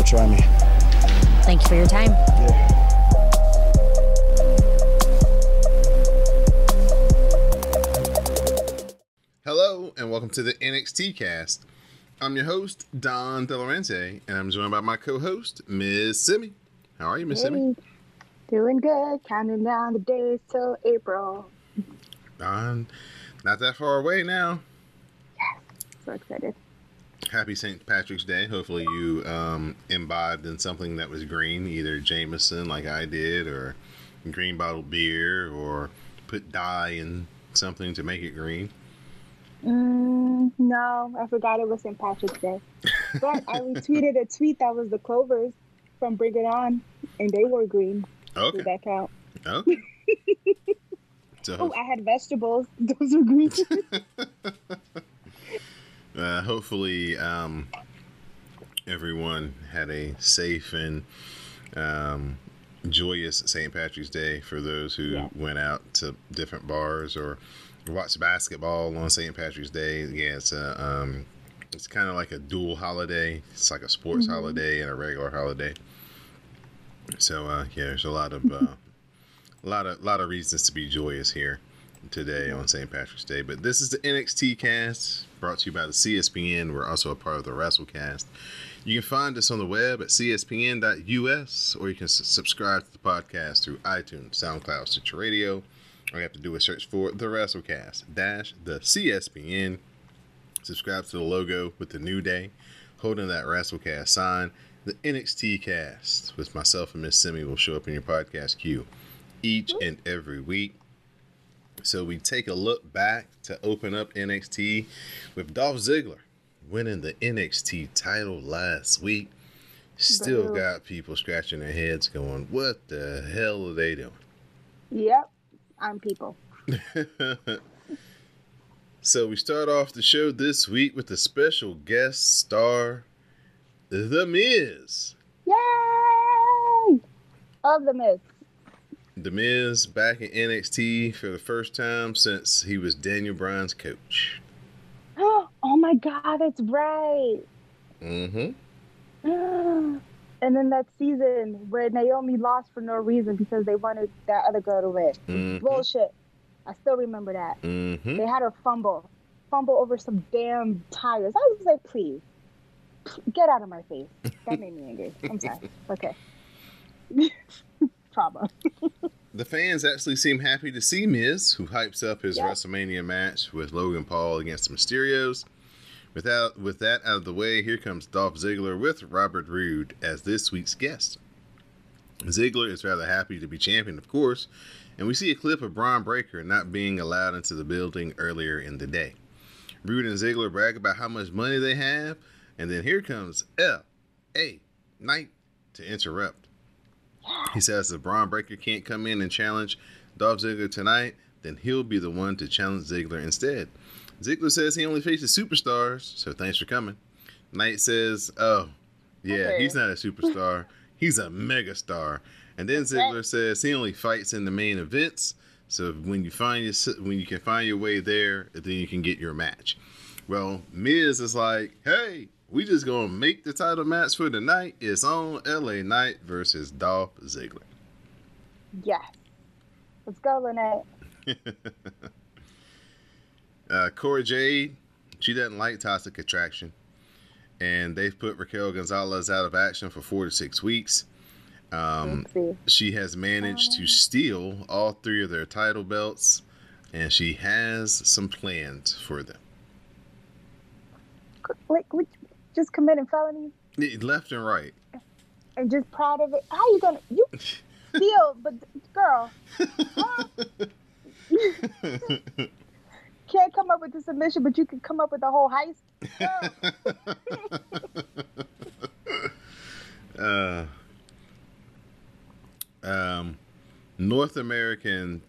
Try me. Thank you for your time. Yeah. Hello and welcome to the NXT cast. I'm your host, Don Delarente, and I'm joined by my co-host, Ms. Simi. How are you, Miss Simi? Doing good. Counting down the days till April. Don, not that far away now. Yes, So excited. Happy St. Patrick's Day. Hopefully you um, imbibed in something that was green, either Jameson like I did, or green bottle beer, or put dye in something to make it green. Mm, no, I forgot it was St. Patrick's Day. But I retweeted a tweet that was the Clovers from Bring It On, and they were green. Okay. Did that count? Okay. so Oh, I had vegetables. Those were green. Uh, hopefully um, everyone had a safe and um, joyous St. Patrick's Day for those who Yeah. went out to different bars or watched basketball on St. Patrick's Day. Yeah, it's a um, it's kind of like a dual holiday. It's like a sports Mhm. holiday and a regular holiday. So uh, yeah, there's a lot of uh, a lot of lot of reasons to be joyous here today on St. Patrick's Day. But this is the NXT cast brought to you by the CSPN. We're also a part of the WrestleCast. You can find us on the web at cspn.us or you can subscribe to the podcast through iTunes, SoundCloud, Stitcher Radio. All you have to do is search for the WrestleCast dash the CSPN. Subscribe to the logo with the new day, holding that WrestleCast sign. The NXT cast with myself and Miss Simi will show up in your podcast queue each and every week. So we take a look back to open up NXT with Dolph Ziggler winning the NXT title last week. Still got people scratching their heads going, what the hell are they doing? yep, I'm people. so we start off the show this week with a special guest star, The Miz. Yay! Of the Miz. The Miz back in NXT for the first time since he was Daniel Bryan's coach. oh my God, that's right. Mm-hmm. And then that season where Naomi lost for no reason because they wanted that other girl to win. Mm-hmm. Bullshit. I still remember that. Mm-hmm. They had her fumble, fumble over some damn tires. I was like, please, get out of my face. That made me angry. I'm sorry. Okay. Trauma. The fans actually seem happy to see Miz, who hypes up his Yeah. WrestleMania match with Logan Paul against the Mysterios. Without with that out of the way, here comes Dolph Ziggler with Robert Roode as this week's guest. Ziggler is rather happy to be champion, of course, and we see a clip of Bron Breakker not being allowed into the building earlier in the day. Roode and Ziggler brag about how much money they have, and then here comes L A Knight to interrupt. He says if Bron Breakker can't come in and challenge Dolph Ziggler tonight, then he'll be the one to challenge Ziggler instead. Ziggler says he only faces superstars, so thanks for coming. Knight says, "Oh, yeah, Okay. he's not a superstar. he's a megastar." And then Ziggler says he only fights in the main events. So when you find your, when you can find your way there, then you can get your match. Well, Miz is like, "Hey, we just gonna make the title match for tonight. It's on LA Knight versus Dolph Ziggler." Yes. Let's go, Lynette. Uh, Cora Jade, she doesn't like toxic attraction, and they've put Raquel Gonzalez out of action for four to six weeks. Um, she has managed to steal all three of their title belts, and she has some plans for them. like what, just committing felonies Left and right. and just proud of it. How you gonna you feel? But girl, huh? can't come up with the submission, but you can come up with the whole heist. Uh, um, North American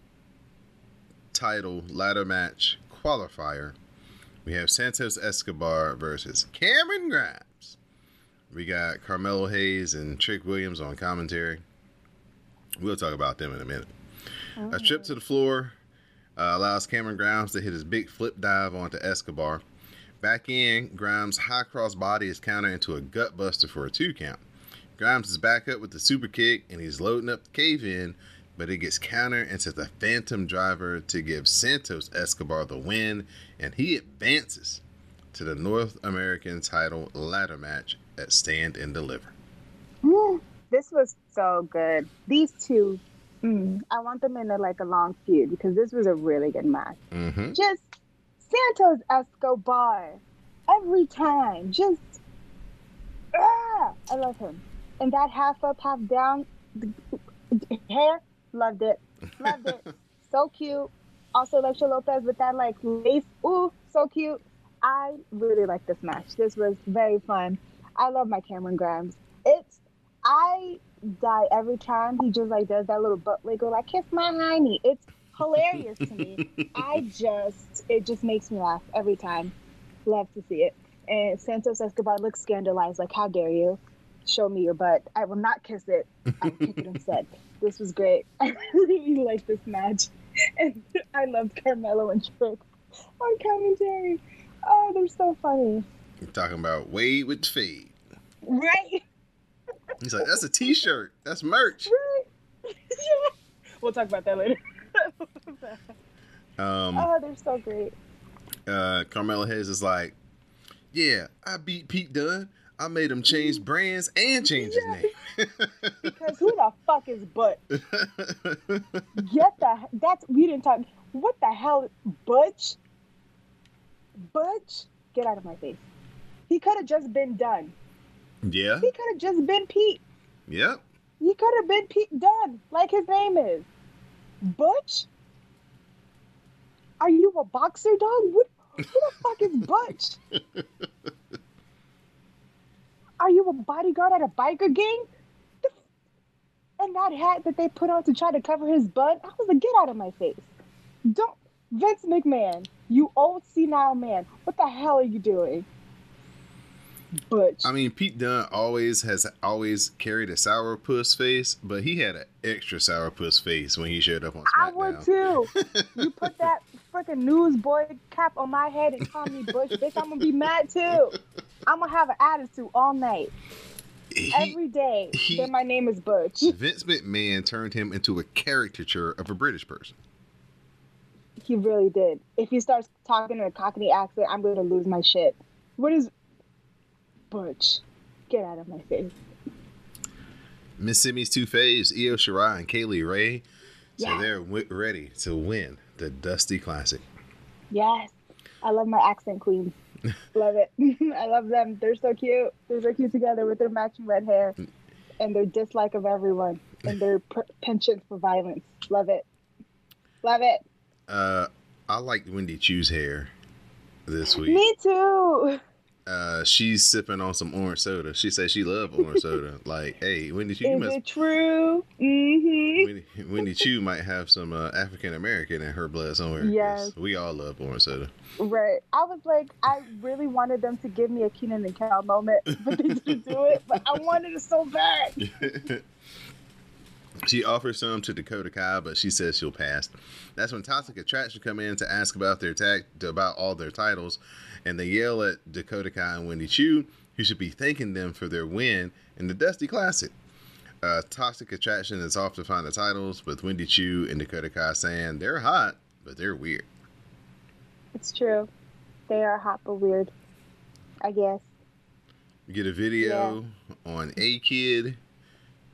title ladder match qualifier. We have Santos Escobar versus Cameron Grimes. We got Carmelo Hayes and Trick Williams on commentary. We'll talk about them in a minute. A trip to the floor uh, allows Cameron Grimes to hit his big flip dive onto Escobar. Back in, Grimes' high cross body is countered into a gut buster for a two count. Grimes is back up with the super kick and he's loading up the cave in, but it gets countered into the phantom driver to give Santos Escobar the win, and he advances to the North American title ladder match at Stand and Deliver. This was so good. These two, mm, I want them in a, like a long feud because this was a really good match. Mm-hmm. Just Santos Escobar every time. Just ah, I love him. And that half up, half down hair, loved it. Loved it. so cute. Also, Alexia Lopez with that like lace. Ooh, so cute. I really like this match. This was very fun. I love my Cameron Grimes. It's I die every time he just like does that little butt wiggle, like kiss my hiney. It's hilarious to me. I just it just makes me laugh every time. Love to see it. And Santos Escobar looks scandalized, like how dare you show me your butt? I will not kiss it. I will kick it instead. This was great. I really like this match, and I loved Carmelo and Trick on commentary. Oh, they're so funny. We're talking about Wade with Fade. Right. He's like, that's a T-shirt. That's merch. Right. yeah. We'll talk about that later. Um, oh, they're so great. uh, Carmelo Hayes is like, yeah, I beat Pete Dunne. I made him change brands and change his name. Because who the fuck is Butt? Get the that's we didn't talk. What the hell, Butch? Butch, get out of my face. He could have just been done. yeah. He could have just been Pete. Yep. He could have been Pete Dunne, like his name is. Butch? Are you a boxer, dog? What, who the fuck is Butch? Are you a bodyguard at a biker gang? And that hat that they put on to try to cover his butt, I was like, get out of my face. Don't, Vince McMahon, you old senile man, what the hell are you doing? Butch. I mean, Pete Dunne always has always carried a sourpuss face, but he had an extra sourpuss face when he showed up on SmackDown. I would too. you put that freaking newsboy cap on my head and call me Butch, bitch. I'm gonna be mad too. I'm gonna have an attitude all night, He, every day. he- that my name is Butch. Vince McMahon turned him into a caricature of a British person. He really did. If he starts talking in a Cockney accent, I'm gonna lose my shit. What is Butch? Get out of my face. Miss Simi's two faves, Io Shirai and Kay Lee Ray, so Yes. they're w- ready to win the Dusty Classic. Yes, I love my accent queens. Love it. I love them. They're so cute. They're so cute together with their matching red hair and their dislike of everyone and their penchant for violence. Love it. Love it. Uh, I liked Wendy Choo's hair this week. Me too. Uh, she's sipping on some orange soda. She says she loves orange soda. Like, hey, Wendy Choo, you Is must it true? Mm-hmm. Wendy, Wendy Choo might have some uh, African American in her blood somewhere. Yes. We all love orange soda. Right. I was like, I really wanted them to give me a Keenan and Kel moment, but they didn't do it. But I wanted it so bad. she offers some to Dakota Kai, but she says she'll pass. That's when Toxic Attraction come in to ask about their tag about all their titles, and they yell at Dakota Kai and Wendy Choo, who should be thanking them for their win in the Dusty Classic. Uh, Toxic Attraction is off to find the titles, with Wendy Choo and Dakota Kai saying they're hot, but they're weird. It's true. They are hot but weird. I guess. We get a video on A Kid,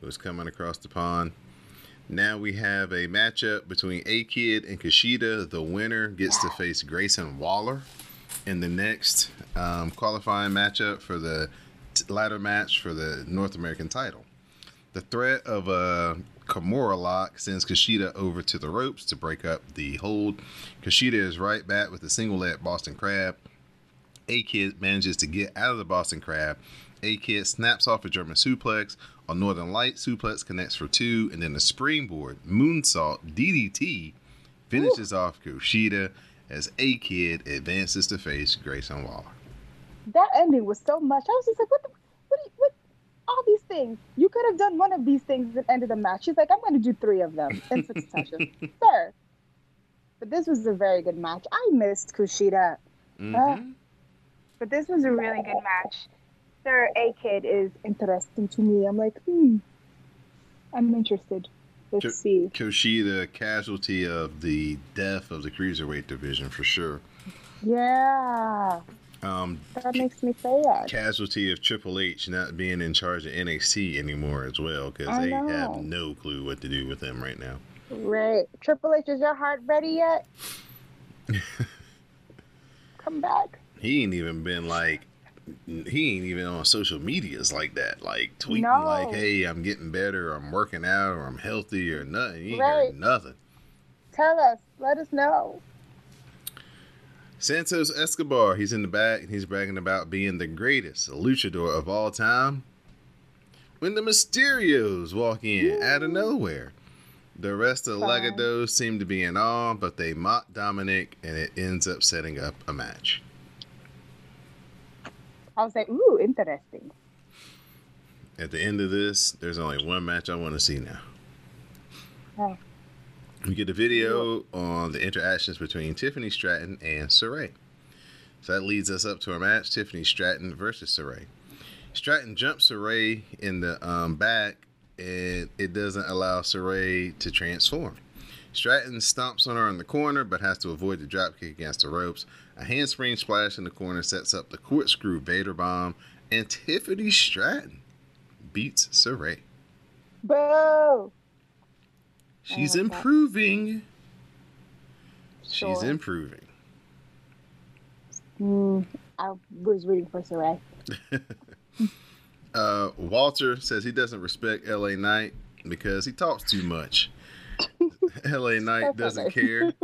who's coming across the pond. Now we have a matchup between A Kid and Kushida. The winner gets to face Grayson Waller. In the next um, qualifying matchup for the ladder match for the North American title. The threat of a Kimura lock sends Kushida over to the ropes to break up the hold. Kushida is right back with a single leg Boston Crab. A Kid manages to get out of the Boston Crab. A Kid snaps off a German suplex. A Northern Light suplex connects for two, and then a springboard moonsault DDT finishes off Kushida as A Kid advances to face Grayson Waller. That ending was so much. I was just like, what the, what, you- what, all these things. You could have done one of these things and ended the match. She's like, I'm going to do three of them in succession. sure. But this was a very good match. I missed Kushida. Mhm. But this was a really good match. Sir A Kid is interesting to me. I'm like, hmm. I'm interested. Let's see. Kushida, casualty of the death of the cruiserweight division for sure. Yeah. Um, That makes me say that. casualty of Triple H not being in charge of NXT anymore as well because they know. have no clue what to do with him right now. Right. Triple H, is your heart ready yet? Come back. He ain't even been like he ain't even on social medias like that, like tweeting No. like, "Hey, I'm getting better, or I'm working out, or I'm healthy, or nothing." He ain't Right. nothing. Tell us. Let us know. Santos Escobar, he's in the back and he's bragging about being the greatest luchador of all time. When the Mysterios walk in out of nowhere, the rest of the Fine. Legados seem to be in awe, but they mock Dominik and it ends up setting up a match. I was like, ooh, interesting. At the end of this, there's only one match I want to see now. Oh. We get a video on the interactions between Tiffany Stratton and Sarray. So that leads us up to our match: Tiffany Stratton versus Sarray. Stratton jumps Sarray in the um, back, and it doesn't allow Sarray to transform. Stratton stomps on her in the corner, but has to avoid the dropkick against the ropes. A handspring splash in the corner sets up the corkscrew Vader bomb, and Tiffany Stratton beats Sarray. Boo. She's that. improving. She's improving. Mm, I was rooting for Sarray. Uh, Walter says he doesn't respect LA Knight because he talks too much. LA Knight doesn't care.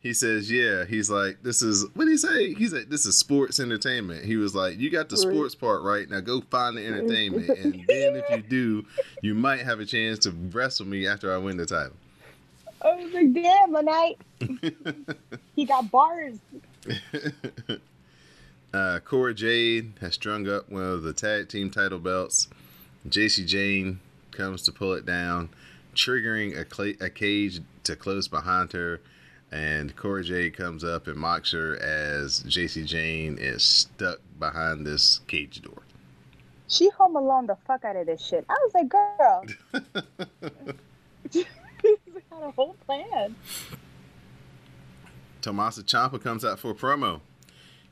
He says, "Yeah." He's like, "This is what did he say?" He's like, "This is sports entertainment." He was like, "You got the sports part right now. Go find the entertainment, and then if you do, you might have a chance to wrestle me after I win the title." I was like, damn, LA Knight. he got bars. uh, Cora Jade has strung up one of the tag team title belts. Jacy Jayne comes to pull it down, triggering a, cla- a cage to close behind her. And Cora Jade comes up and mocks her as Jacy Jayne is stuck behind this cage door. She home alone the fuck out of this shit. I was like, girl. She's got a whole plan. Tommaso Ciampa comes out for a promo.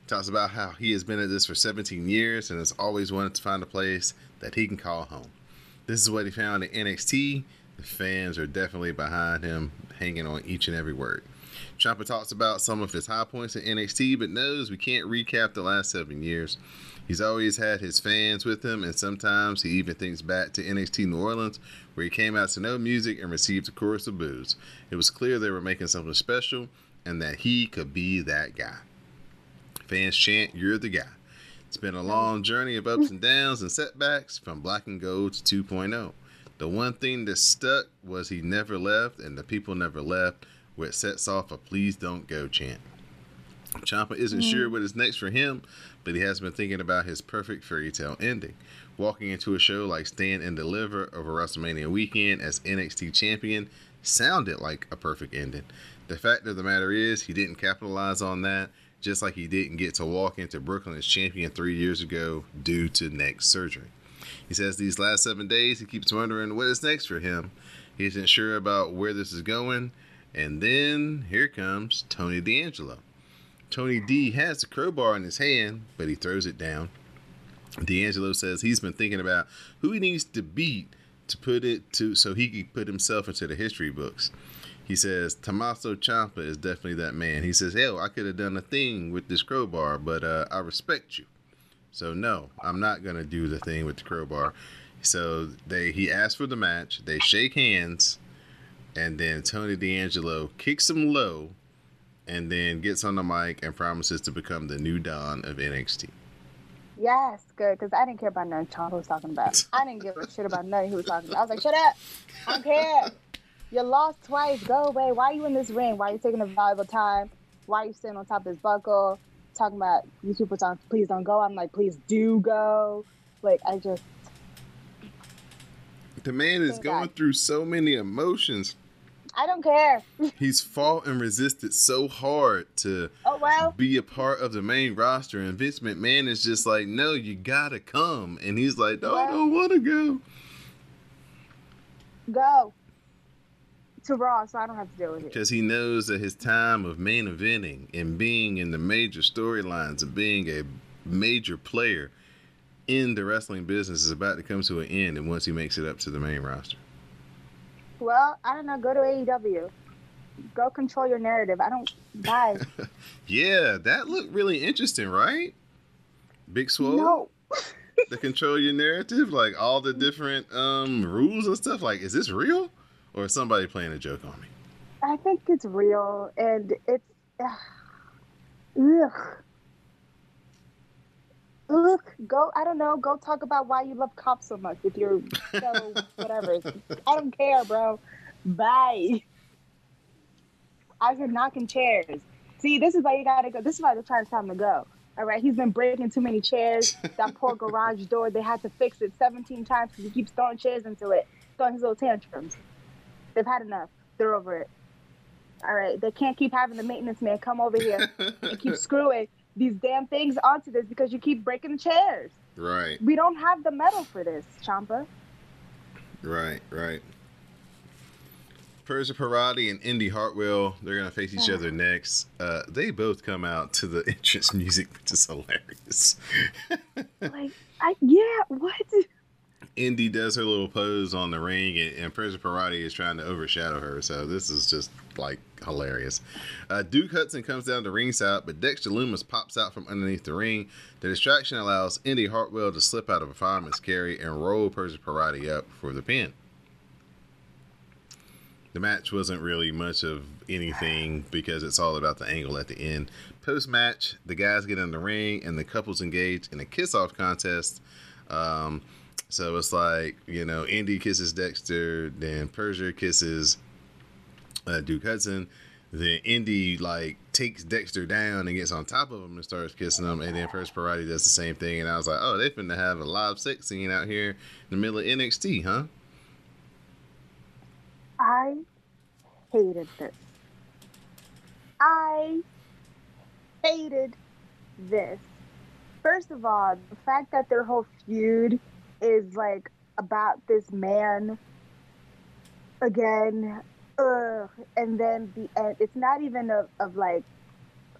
Talks about how he has been at this for 17 years and has always wanted to find a place that he can call home. This is what he found in NXT. The fans are definitely behind him, hanging on each and every word. Ciampa talks about some of his high points in NXT, but knows we can't recap the last seven years. He's always had his fans with him, and sometimes he even thinks back to NXT New Orleans, where he came out to no music and received a chorus of boos. It was clear they were making something special, and that he could be that guy. Fans chant, You're the guy. It's been a long journey of ups and downs and setbacks from black and gold to 2.0. The one thing that stuck was he never left, and the people never left, which sets off a please don't go chant. Ciampa isn't mm. sure what is next for him, but he has been thinking about his perfect fairy tale ending. Walking into a show like Stand and Deliver over WrestleMania weekend as NXT champion sounded like a perfect ending. The fact of the matter is, he didn't capitalize on that, just like he didn't get to walk into Brooklyn as champion three years ago due to neck surgery. He says these last seven days he keeps wondering what is next for him. He isn't sure about where this is going. And then here comes Tony D'Angelo. Tony D has the crowbar in his hand, but he throws it down. D'Angelo says he's been thinking about who he needs to beat to put it to so he can put himself into the history books. he says Tommaso Ciampa is definitely that man. He says, "Hell, I could have done a thing with this crowbar, but uh, I respect you, so no, I'm not gonna do the thing with the crowbar." So they he asked for the match. They shake hands, and then Tony D'Angelo kicks him low, and then gets on the mic and promises to become the new Don of NXT. Yes, good, because I didn't care about nothing Ciampa was talking about. I didn't give a shit about nothing he was talking about. I was like, shut up. I don't care. You lost twice. Go away. Why are you in this ring? Why are you taking a valuable time? Why are you sitting on top of this buckle? Talking about you people please don't go. I'm like, please do go. Like, I just, The man is going God. through so many emotions. I don't care. He's fought and resisted so hard to Oh, well. be a part of the main roster, and Vince McMahon is just like, "No, you gotta come," and he's like, "No, I don't want to go." Go to Raw so I don't have to deal with it. Because he knows that his time of main eventing and being in the major storylines and being a major player in the wrestling business is about to come to an end, and once he makes it up to the main roster. Well, I don't know. Go to AEW. Go control your narrative. I don't. Bye. Yeah, that looked really interesting, right? Big Swole. no. to control your narrative, like all the different um rules and stuff. Like, is this real, or somebody playing a joke on me? I think it's real, and it's. Ugh. Ugh. Go. I don't know. Go talk about why you love cops so much with your whatever. I don't care, bro. Bye. I've been knocking chairs. See, this is why you gotta go. This is why they're trying to tell him to go. All right, he's been breaking too many chairs. That poor garage door, they had to fix it 17 times because he keeps throwing chairs into it, throwing his little tantrums. They've had enough. They're over it. All right, they can't keep having the maintenance man come over here and keep screwing these damn things onto this because you keep breaking the chairs. right, We don't have the metal for this, Ciampa. right, right. Persia Pirotta and Indy Hartwell, they're gonna face each other next. Uh, they both come out to the entrance music, which is hilarious. Like, I yeah, what? Indy does her little pose on the ring, and, and Persia Pirotta is trying to overshadow her. So this is just like hilarious. Uh, Duke Hudson comes down to ringside, but Dexter Lumis pops out from underneath the ring. The distraction allows Indy Hartwell to slip out of a fireman's carry and roll Persia Pirotta up for the pin. The match wasn't really much of anything because it's all about the angle at the end. Post match, the guys get in the ring and the couples engage in a kiss off contest. Um, so it's like, you know, Indy kisses Dexter, then Persia kisses uh, Duke Hudson. Then Indy, like, takes Dexter down and gets on top of him and starts kissing him. And then Persia Pirotta does the same thing. And I was like, oh, they're finna have a live sex scene out here in the middle of NXT, huh? I hated this. I hated this. First of all, the fact that their whole feud is like about this man again, ugh, and then the end. It's not even of, of like,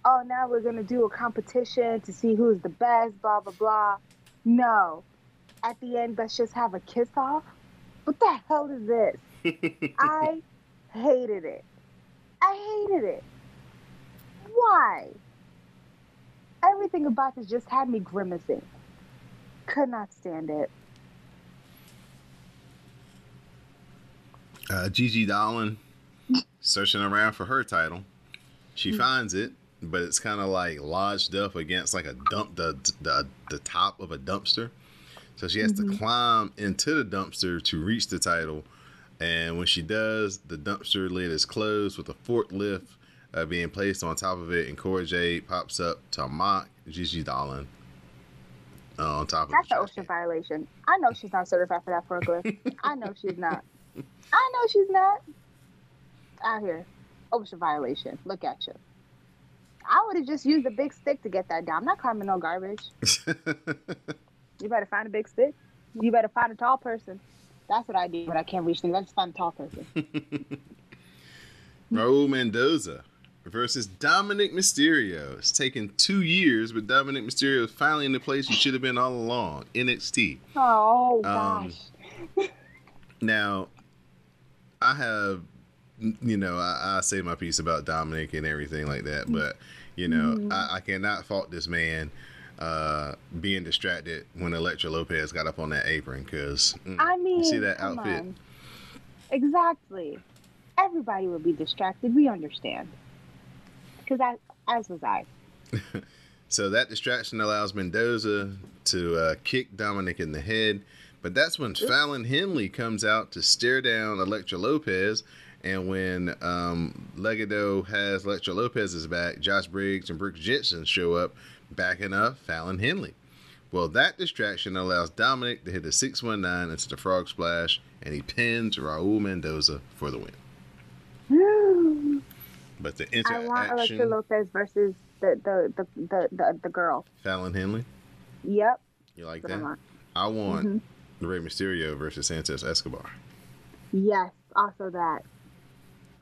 oh, now we're gonna do a competition to see who's the best, blah blah blah. No, at the end, let's just have a kiss off. What the hell is this? I hated it. I hated it. Why? Everything about this just had me grimacing. Could not stand it. Uh, Gigi Dolin searching around for her title. She finds it, but it's kind of like lodged up against like a dump the the, the top of a dumpster. So she has to climb into the dumpster to reach the title. And when she does, the dumpster lid is closed with a forklift uh, being placed on top of it, and Cora Jade pops up to mock Gigi Dolin uh, on top of That's the an OSHA violation. I know she's not certified for that forklift. I know she's not. I know she's not. Out here. OSHA violation. Look at you. I would have just used a big stick to get that down. I'm not climbing no garbage. You better find a big stick. You better find a tall person. That's what I do when I can't reach things. I just find a tall person. Raul Mendoza versus Dominik Mysterio. It's taken two years, but Dominik Mysterio is finally in the place he should have been all along NXT. Oh Um, gosh. Now, I have you know, I, I say my piece about Dominik and everything like that, but you know, Mm-hmm. I, I cannot fault this man uh being distracted when Elektra Lopez got up on that apron because I mean, see that outfit? on. Exactly. Everybody would be distracted. We understand. Because as, as was I. So that distraction allows Mendoza to uh, kick Dominik in the head, but that's when Fallon Henley comes out to stare down Elektra Lopez. And when um, Legado has Elektra Lopez's back, Josh Briggs and Brooks Jensen show up, backing up Fallon Henley. Well, that distraction allows Dominik to hit a 619 into the frog splash, and he pins Raul Mendoza for the win. But the interaction. I want Elektra Lopez versus the the, the, the, the, the girl. Fallon Henley, Yep. you like That's what I that? want. I want Mhm. Rey Mysterio versus Santos Escobar. Yes. Also that.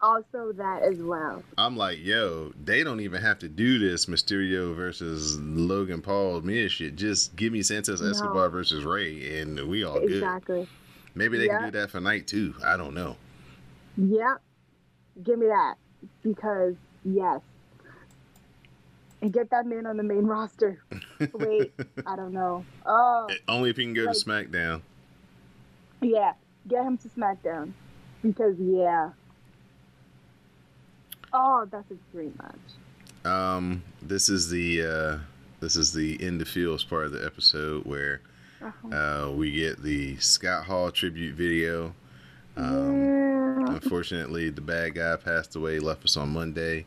Also that as well. I'm like, yo, they don't even have to do this Mysterio versus Logan Paul Miz shit. Just give me Santos No. Escobar versus Rey, and we all good. Exactly. Maybe they Yeah. can do that for night two. I don't know. Yep. Give me that. Because yes. And get that man on the main roster. Wait, I don't know. Oh, Only if he can go Like- to SmackDown. yeah. Get him to SmackDown. Because yeah. Oh, that's a dream match. Um, this is the uh, this is the in the fields part of the episode where Uh-huh. uh, we get the Scott Hall tribute video. Um, yeah. Unfortunately, the bad guy passed away, left us on Monday.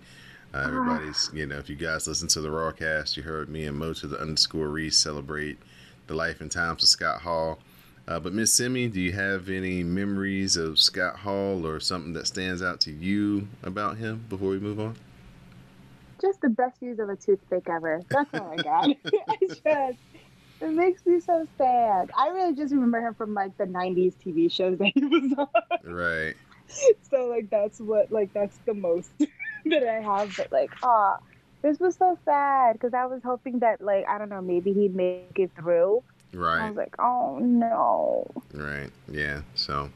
Uh, everybody's, you know, if you guys listen to the Rawcast, you heard me and Mo to the underscore Reese celebrate the life and times of Scott Hall. Uh, but Miss Simi, do you have any memories of Scott Hall or something that stands out to you about him before we move on? Just the best use of a toothpick ever. That's all I got. Just, it makes me so sad. I really just remember him from like the 90s TV shows that he was on. Right. so like that's what like that's the most that I have. But like, ah, this was so sad because I was hoping that like I don't know maybe he'd make it through. Right. I was like, oh no. Right. Yeah. So,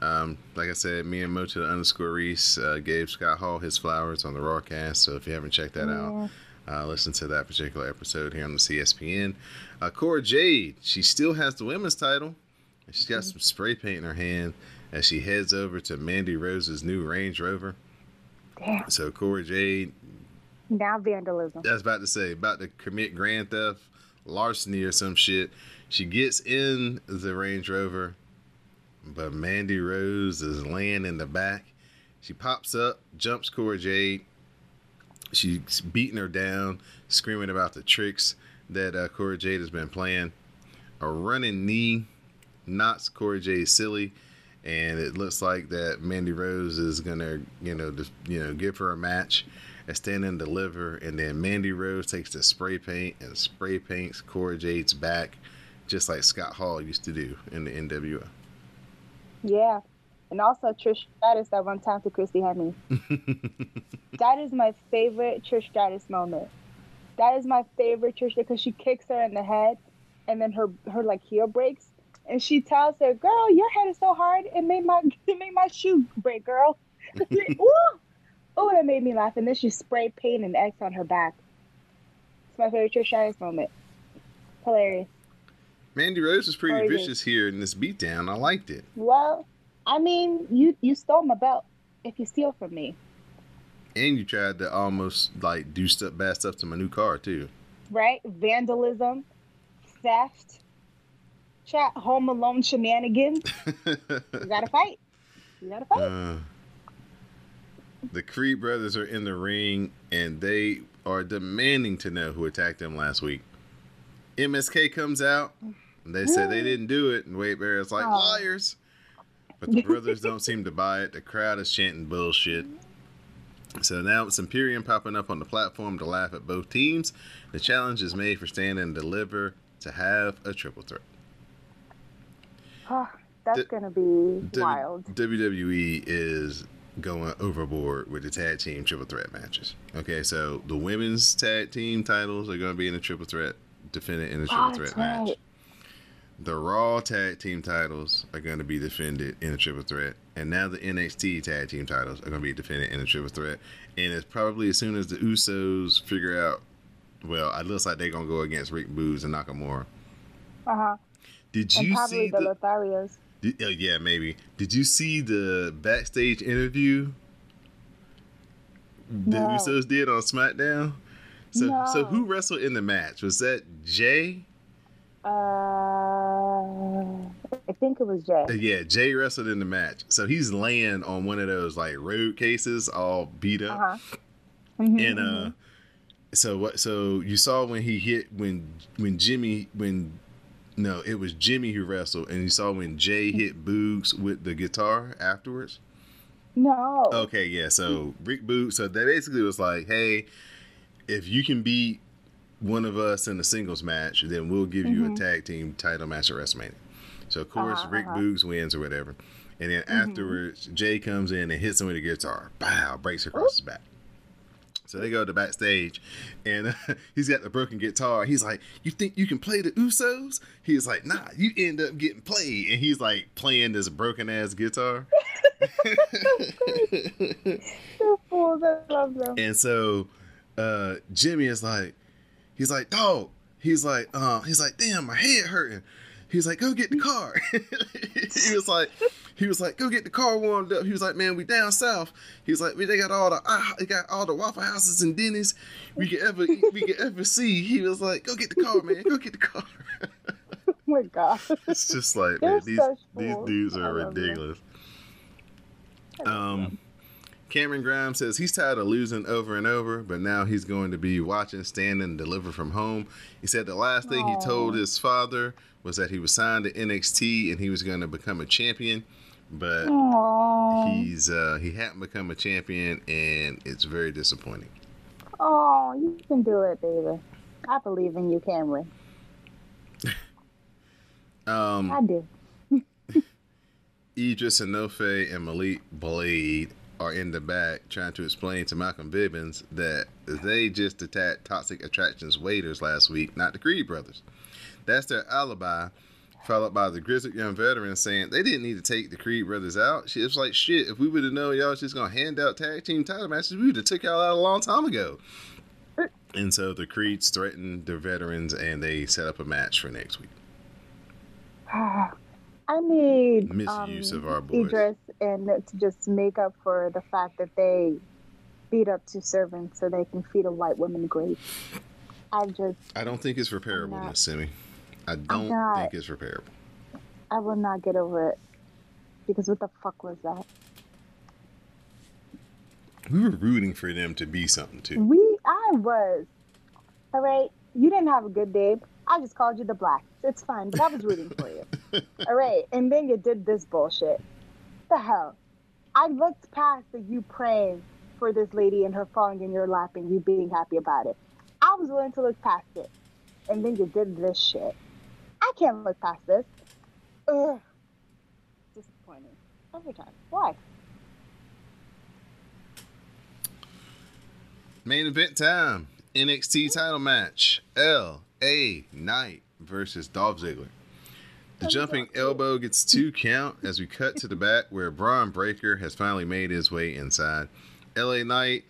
um, like I said, me and Mo to the underscore Reese uh, gave Scott Hall his flowers on the Rawcast. So if you haven't checked that out, uh, listen to that particular episode here on the CSPN. Uh, Cora Jade, she still has the women's title. And she's got some spray paint in her hand as she heads over to Mandy Rose's new Range Rover. Damn. So Cora Jade, Now vandalism. That's about to say, about to commit grand theft, larceny, or some shit. She gets in the Range Rover, but Mandy Rose is laying in the back. She pops up, jumps Cora Jade. She's beating her down, screaming about the tricks that uh, Cora Jade has been playing. A running knee knocks Cora Jade silly, and it looks like that Mandy Rose is gonna, you know, just, you know, give her a match and stand and deliver. And then Mandy Rose takes the spray paint and spray paints Cora Jade's back, just like Scott Hall used to do in the NWO. Yeah. And also Trish Stratus that one time to Christy Hemme. that is my favorite Trish Stratus moment. That is my favorite Trish because she kicks her in the head and then her her like heel breaks and she tells her, Girl, your head is so hard, it made my it made my shoe break, girl. Ooh. Oh, that made me laugh. And then she sprayed paint and X on her back. It's my favorite Trish Stratus moment. Hilarious. Mandy Rose was pretty vicious here in this beatdown. I liked it. Well, I mean, you you stole my belt. If you steal from me, And you tried to almost like do stuff bad stuff to my new car too. right? Vandalism, theft, chat, home alone shenanigans. You gotta fight. You gotta fight. Uh, the Creed brothers are in the ring and they are demanding to know who attacked them last week. MSK comes out and they say they didn't do it, and Wade Barrett's like Aw. liars. But the brothers don't seem to buy it. The crowd is chanting bullshit. So now it's Imperium popping up on the platform to laugh at both teams. The challenge is made for Stand and Deliver to have a triple threat. Oh, that's D- gonna be W- wild. WWE is going overboard with the tag team triple threat matches. Okay, so the women's tag team titles are going to be in a triple threat, defended in a triple Oh, threat match. right. the Raw tag team titles are going to be defended in a triple threat, and now the NXT tag team titles are going to be defended in a triple threat. And it's probably as soon as the Usos figure out, well, it looks like they're going to go against Rick Boogs and Nakamura. Uh huh. Did you see the, the? Lotharios. Did, oh, yeah, maybe. Did you see the backstage interview the No. Usos did on SmackDown? So, so who wrestled in the match? Was that Jay? Uh, I think it was Jay. Uh, Yeah, Jay wrestled in the match. So he's laying on one of those like road cases, all beat up. Uh huh. Mhm, And uh, so what? So you saw when he hit when when Jimmy when no, it was Jimmy who wrestled, and you saw when Jay hit Boogs with the guitar afterwards. no. Okay, yeah. So Rick Boot. So that basically was like, hey, if you can beat one of us in a singles match, then we'll give you a tag team title match at WrestleMania. So of course Uh-huh, Rick uh-huh. Boogs wins or whatever, and then afterwards Jay comes in and hits him with a guitar. Bow, breaks across his back. So they go to backstage, and he's got the broken guitar. He's like, "You think you can play the Usos?" He's like, "Nah, you end up getting played." And he's like playing this broken ass guitar. The fools, I love them. And so uh Jimmy is like, he's like, dog. He's like, uh, he's like, damn, my head hurting. He's like, go get the car. he was like, he was like, go get the car warmed up. He was like, man, we down south. He was like, we they got all the uh, they got all the waffle houses and Denny's we could ever we could ever see. He was like, go get the car, man, go get the car. Oh my god. it's just like, They're man, these such these dudes are ridiculous. Um, Cameron Grimes says he's tired of losing over and over, but now he's going to be watching, stand, and deliver from home. He said the last thing he told his father was that he was signed to NXT and he was going to become a champion, but Aww. he's uh, he hadn't become a champion, and it's very disappointing. Oh, you can do it, baby. I believe in you, Cameron. Um, I do. Edris Enofe and Malik Blade are in the back trying to explain to Malcolm Bivens that they just attacked Toxic Attractions waiters last week, not the Creed brothers. That's their alibi, followed by the grizzled young veteran saying they didn't need to take the Creed brothers out. She was like shit. If we would have known y'all was just gonna hand out tag team title matches, we would have took y'all out a long time ago. And so the Creeds threatened the veterans and they set up a match for next week. I need Misuse um, of our boys. Edris and to just make up for the fact that they beat up two servants so they can feed a white woman grapes. I just, I don't think it's repairable, Miss Simi. I don't not- think it's repairable. I will not get over it. Because what the fuck was that? We were rooting for them to be something too. We, I was. All right, you didn't have a good day. I just called you the black. It's fine, but I was rooting for you. All right, and then you did this bullshit. The hell? I looked past the you praying for this lady and her falling in your lap and you being happy about it. I was willing to look past it, and then you did this shit. I can't look past this. Ugh. Disappointing every time. Why? Main event time. NXT title match. L.A. Knight versus Dolph Ziggler. The jumping elbow gets two count as we cut to the back where Bron Breakker has finally made his way inside. L.A. Knight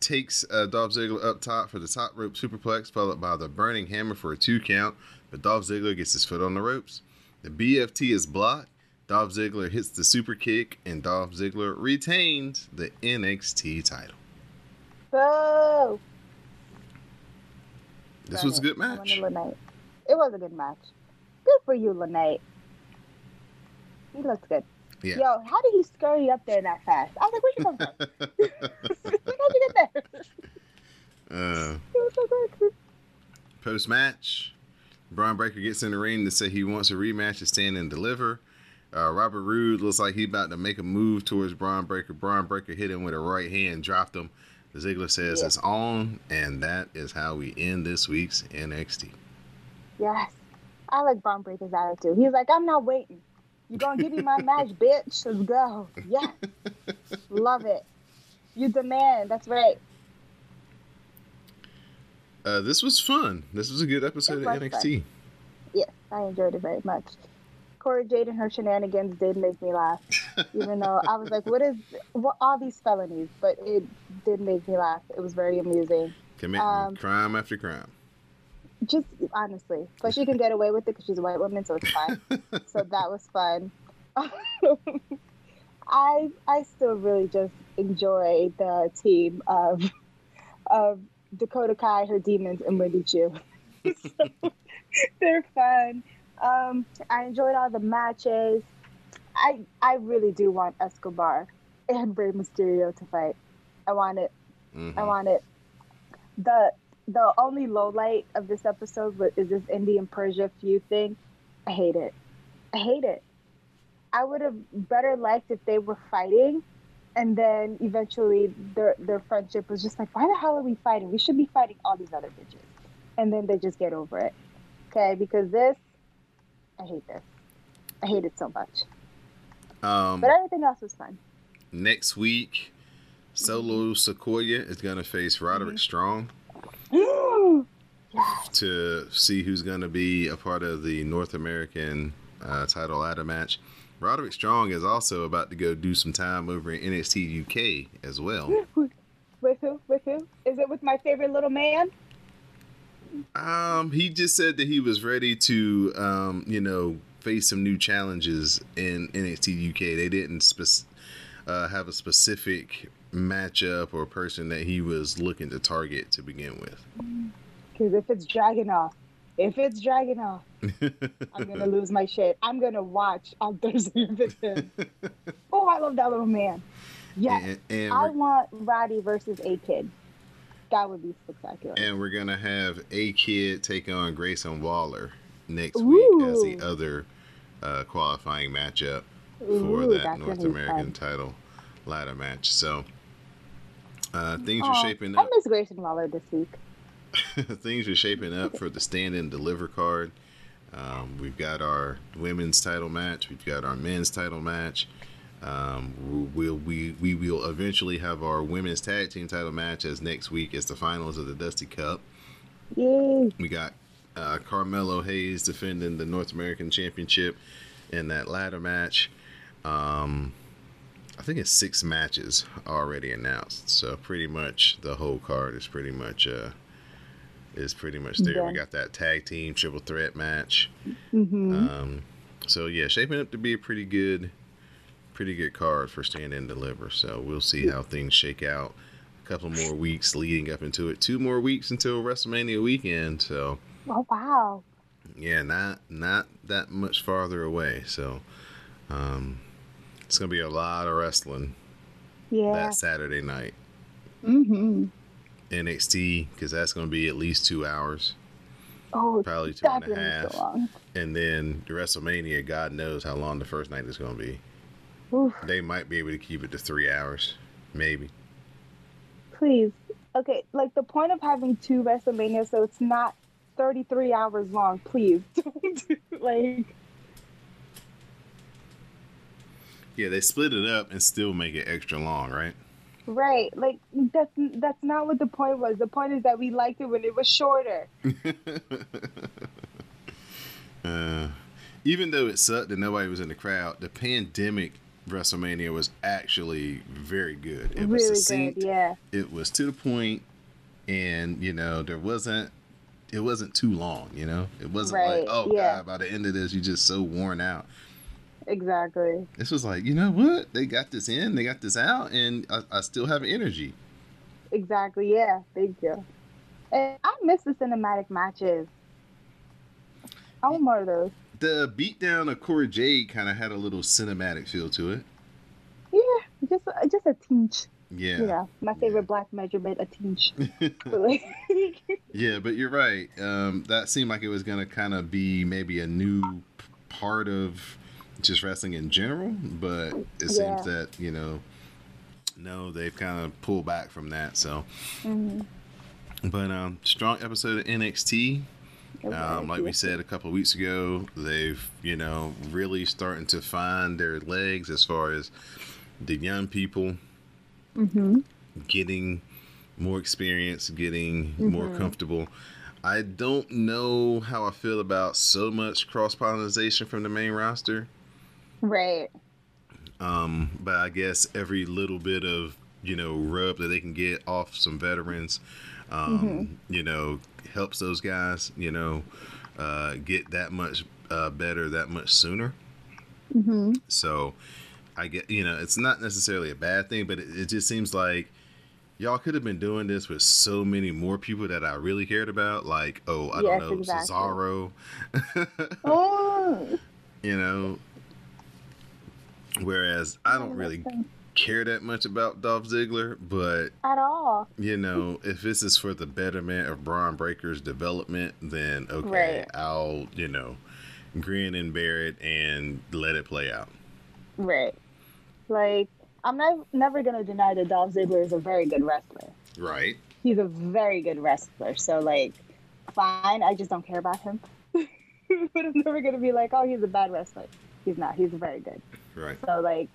takes uh, Dolph Ziggler up top for the top rope superplex, followed by the burning hammer for a two count, but Dolph Ziggler gets his foot on the ropes. The BFT is blocked. Dolph Ziggler hits the super kick, and Dolph Ziggler retains the NXT title. Boo! This was a good match. It was a good match. Good for you, Lene. He looks good. Yeah. Yo, how did he scurry up there that fast? I was like, where'd you come from? How'd you get there? Uh, so. Post match, Bron Breakker gets in the ring to say he wants a rematch to stand and deliver. Uh, Robert Roode looks like he's about to make a move towards Bron Breakker. Bron Breakker hit him with a right hand, dropped him. The Ziggler says Yeah. it's on, and that is how we end this week's NXT. Yes. I like Bron Breakker's attitude. He's like, I'm not waiting. You're gonna give me my match, bitch? Let's go. Yes. Love it. You demand. That's right. Uh, this was fun. This was a good episode of NXT. yes, I enjoyed it very much. Cora Jade and her shenanigans did make me laugh, even though I was like, "What is what all these felonies?" But it did make me laugh. It was very amusing. Committing Um, crime after crime. Just honestly, but she can get away with it because she's a white woman, so it's fine. so that was fun. I I still really just enjoy the team of of Dakota Kai, her demons, and Wendy Choo. so, they're fun. Um, I enjoyed all the matches. I I really do want Escobar and Rey Mysterio to fight. I want it. Mhm. I want it. The the only low light of this episode was, is this Indi and Persia feud thing. I hate it. I hate it. I would have better liked if they were fighting, and then eventually their their friendship was just like, why the hell are we fighting? We should be fighting all these other bitches, and then they just get over it. Okay, because this, I hate this. I hate it so much. Um, But everything else was fun. next week, Solo Sikoa is going to face Roderick Mhm. Strong yes. to see who's going to be a part of the North American uh, title ladder match. Roderick Strong is also about to go do some time over in NXT UK as well. With who? With who? Is it with my favorite little man? Um, he just said that he was ready to, um, you know, face some new challenges in NXT UK. They didn't spec- uh, have a specific matchup or person that he was looking to target to begin with. Because if it's Dragunov, if it's Dragunov, I'm gonna lose my shit. I'm gonna watch on Thursday if it's him. Oh, I love that little man. Yeah, and, and, I want Roddy versus A-Kid. That would be spectacular. and we're gonna have A-Kid take on Grayson Waller next week as the other uh, qualifying matchup for Ooh, that North American fun. title ladder match. So uh, things Aw, are shaping up. I miss Grayson Waller this week. things are shaping up for the stand and deliver card. Um, we've got our women's title match. We've got our men's title match. Um, we'll we we will eventually have our women's tag team title match as next week is the finals of the Dusty Cup. Yay! We got uh, Carmelo Hayes defending the North American Championship in that ladder match. Um, I think it's six matches already announced, so pretty much the whole card is pretty much uh, is pretty much there. We got that tag team triple threat match. hmm Um, so yeah, shaping up to be a pretty good, pretty good card for stand and deliver. So we'll see how things shake out. A couple more weeks leading up into it. Two more weeks until WrestleMania weekend. So oh wow! yeah, not not that much farther away. So um, it's gonna be a lot of wrestling Yeah. that Saturday night. Mm-hmm. NXT because that's gonna be at least two hours, Oh, probably two and a half, so long. and then the WrestleMania. God knows how long the first night is gonna be. Oof. They might be able to keep it to three hours, maybe. please. Okay, like the point of having two WrestleMania, so it's not 33 hours long. Please, don't do like Yeah, they split it up and still make it extra long, right? Right. Like that's that's not what the point was. The point is that we liked it when it was shorter. uh, even though it sucked that nobody was in the crowd, the pandemic WrestleMania was actually very good. It was really succinct. good. Yeah. It was to the point, and you know there wasn't. It wasn't too long, you know. It wasn't Right, like, oh yeah. god, by the end of this, you're just so worn out. Exactly. This was like, you know what? They got this in, they got this out, and I, I still have energy. Exactly. Yeah. Thank you. And I miss the cinematic matches. I want more of those. The beatdown of Cora Jade kind of had a little cinematic feel to it. Yeah. Just just a tinge. Yeah. Know, my favorite Yeah. black measurement, a tinge. Yeah, but you're right. Um, that seemed like it was going to kind of be maybe a new p- part of just wrestling in general, but it Yeah. seems that, you know, no, they've kind of pulled back from that. So, mhm. but um, strong episode of NXT. It Um, like we said a couple of weeks ago, they've, you know, really starting to find their legs as far as the young people Mhm. getting more experience, getting more Mhm. comfortable. I don't know how I feel about so much cross pollination from the main roster. Right. Um, but I guess every little bit of you know rub that they can get off some veterans, um, Mm-hmm. you know, helps those guys, you know, uh, get that much uh, better that much sooner. Mm-hmm. So I get, you know, it's not necessarily a bad thing, but it, it just seems like y'all could have been doing this with so many more people that I really cared about. Like, oh, I Yes, don't know, exactly. Cesaro, Oh. you know. Whereas I don't really care that much about Dolph Ziggler, but at all. you know, if this is for the betterment of Bron Breakker's development, then okay, Right. I'll, you know, grin and bear it and let it play out. Right. Like I'm not never gonna deny that Dolph Ziggler is a very good wrestler. Right. He's a very good wrestler. So like, fine. I just don't care about him. but I'm never gonna be like, oh, he's a bad wrestler. He's not. He's very good. Right. So like,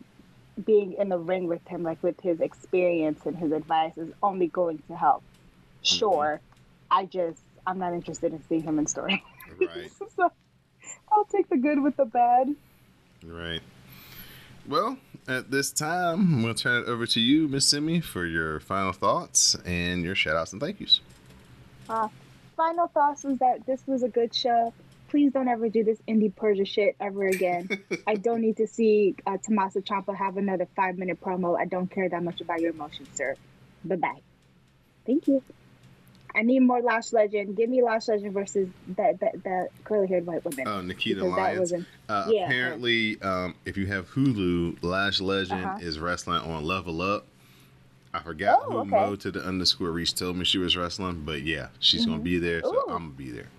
being in the ring with him, like with his experience and his advice, is only going to help. Sure. I just I'm not interested in seeing him in story. Right. so I'll take the good with the bad. Right. Well, at this time, we'll turn it over to you, Miss Simi, for your final thoughts and your shout outs and thank yous. Uh, final thoughts was that this was a good show. Please don't ever do this Indi Persia shit ever again. I don't need to see uh, Tommaso Ciampa have another five minute promo. I don't care that much about your emotions, sir. Bye bye. Thank you. I need more Lash Legend. Give me Lash Legend versus that that, that curly haired white woman. Oh, Nikita Lyons. Uh, yeah. apparently, um, if you have Hulu, Lash Legend Uh-huh. is wrestling on Level Up. I forgot Oh, who okay. Mo to the underscore Reach told me she was wrestling, but yeah, she's going to be there, so Mm-hmm. Ooh. I'm going to be there.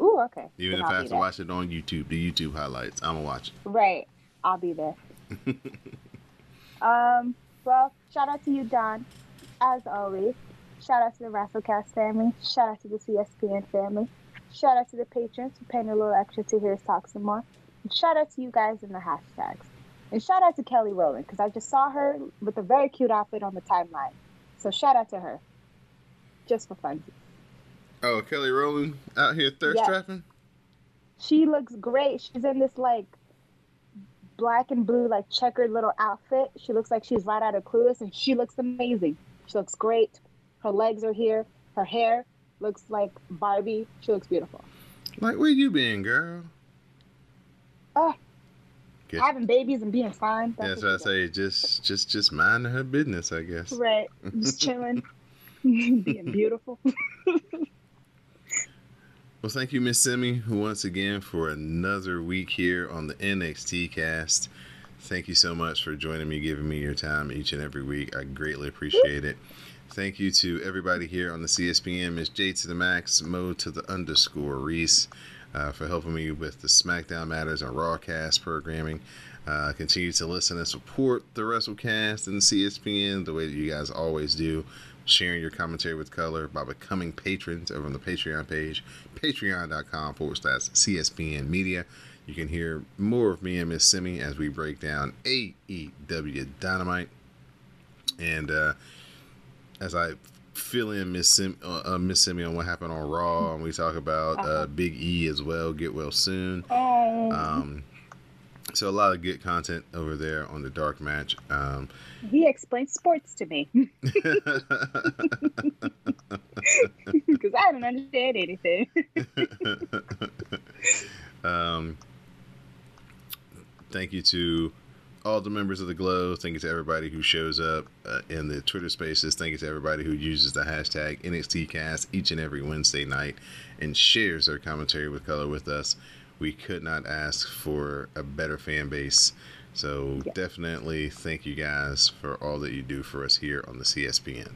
Ooh, okay. Even Then if I have to watch it on YouTube, the YouTube highlights, I'm to watch it. Right. I'll be there. um, well, shout out to you, Don. As always. Shout out to the WrestleCast family. Shout out to the CSPN family. Shout out to the patrons for paying a little extra to hear us talk some more. And shout out to you guys in the hashtags. And shout out to Kelly Rowland, because I just saw her with a very cute outfit on the timeline. So shout out to her. Just for fun. Oh, Kelly Rowland out here thirst Yeah. trapping? She looks great. She's in this like black and blue, like checkered little outfit. She looks like she's right out of Clueless, and she looks amazing. She looks great. Her legs are here. Her hair looks like Barbie. She looks beautiful. Like, where you been, girl? Ah, Guess- having babies and being fine. Yeah, that's what what I say. Just, just, just minding her business, I guess. Right. Just chilling, being beautiful. Well, thank you, Miss Simi, once again for another week here on the NXT cast. Thank you so much for joining me, giving me your time each and every week. I greatly appreciate it. Thank you to everybody here on the CSPN, Miss J to the Max, Mo to the underscore Reese, uh, for helping me with the SmackDown Matters and Rawcast programming. Uh, continue to listen and support the WrestleCast and the CSPN the way that you guys always do. Sharing your commentary with color by becoming patrons over on the Patreon page, patreon.com forward slash CSPN media. You can hear more of me and Miss Simi as we break down AEW Dynamite. And uh, as I fill in Miss Sim, uh, uh, Miss Simi on what happened on Raw, and we talk about uh, Big E as well. Get well soon. Oh, Um, so a lot of good content over there on the Dark Match. Um, he explained sports to me because I don't understand anything. um, thank you to all the members of the Glow. Thank you to everybody who shows up uh, in the Twitter Spaces. Thank you to everybody who uses the hashtag NXTcast each and every Wednesday night and shares their commentary with color with us. We could not ask for a better fan base. So definitely thank you guys for all that you do for us here on the CSPN.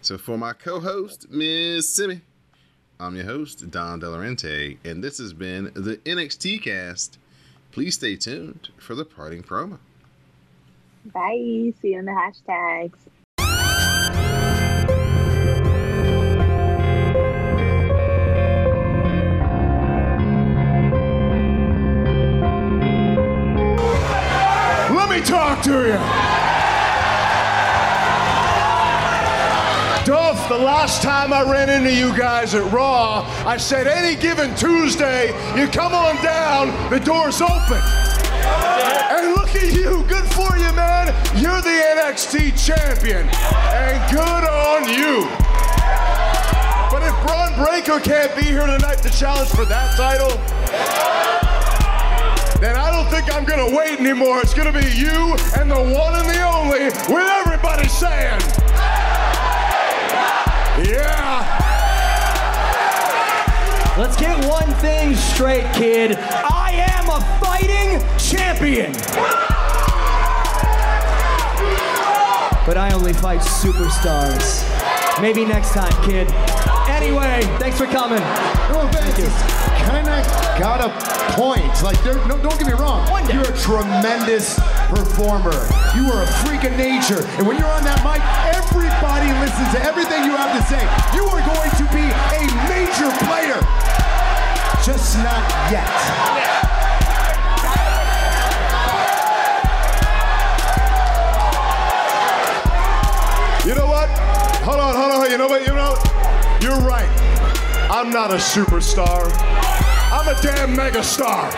So for my co-host, Miss Simi, I'm your host, Don Delarente, and this has been the NXT cast. Please stay tuned for the parting promo. Bye. See you in the hashtags. Talk to you. Dolph, the last time I ran into you guys at Raw, I said any given Tuesday, you come on down, the door's open. And look at you, good for you, man. You're the NXT champion, and good on you. But if Bron Breakker can't be here tonight to challenge for that title, then I don't think I'm gonna wait anymore. It's gonna be you and the one and the only, with everybody saying, yeah. Let's get one thing straight, kid. I am a fighting champion. But I only fight superstars. Maybe next time, kid. Anyway, thanks for coming. No, Vince kind of got a point. Like, no, don't get me wrong. One day. You're a tremendous performer. You are a freak of nature. And when you're on that mic, everybody listens to everything you have to say. You are going to be a major player. Just not yet. You know what? Hold on, hold on. You know what? You know, you're right. I'm not a superstar. I'm a damn megastar.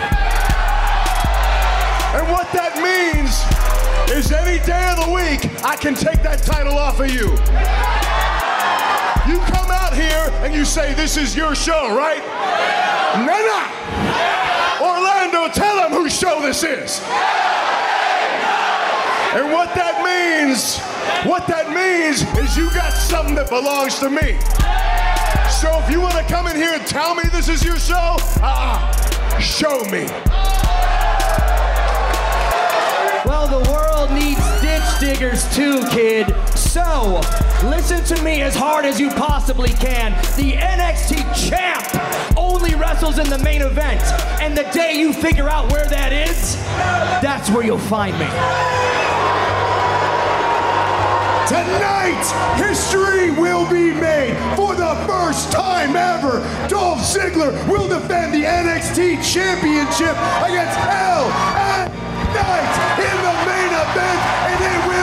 And what that means is any day of the week, I can take that title off of you. You come out here and you say, This is your show, right? No. Orlando, tell them whose show this is. And what that means, what that means is you got something that belongs to me. So if you want to come in here and tell me this is your show, uh-uh, show me. Well, the world needs ditch diggers too, kid. So, listen to me as hard as you possibly can. The NXT champ only wrestles in the main event. And the day you figure out where that is, that's where you'll find me. Tonight, history will be made. For the first time ever, Dolph Ziggler will defend the NXT Championship against L.A. Knight in the main event, and it will